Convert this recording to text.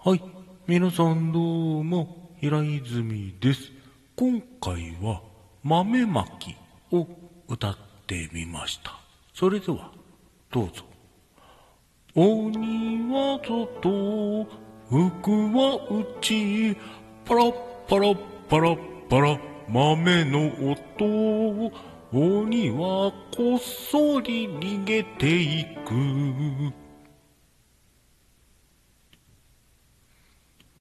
はい。皆さんどうも、平泉です。今回は、豆まきを歌ってみました。それでは、どうぞ。鬼は外、福は内、パラッパラッパラッパラ、豆の音。鬼はこっそり逃げていく。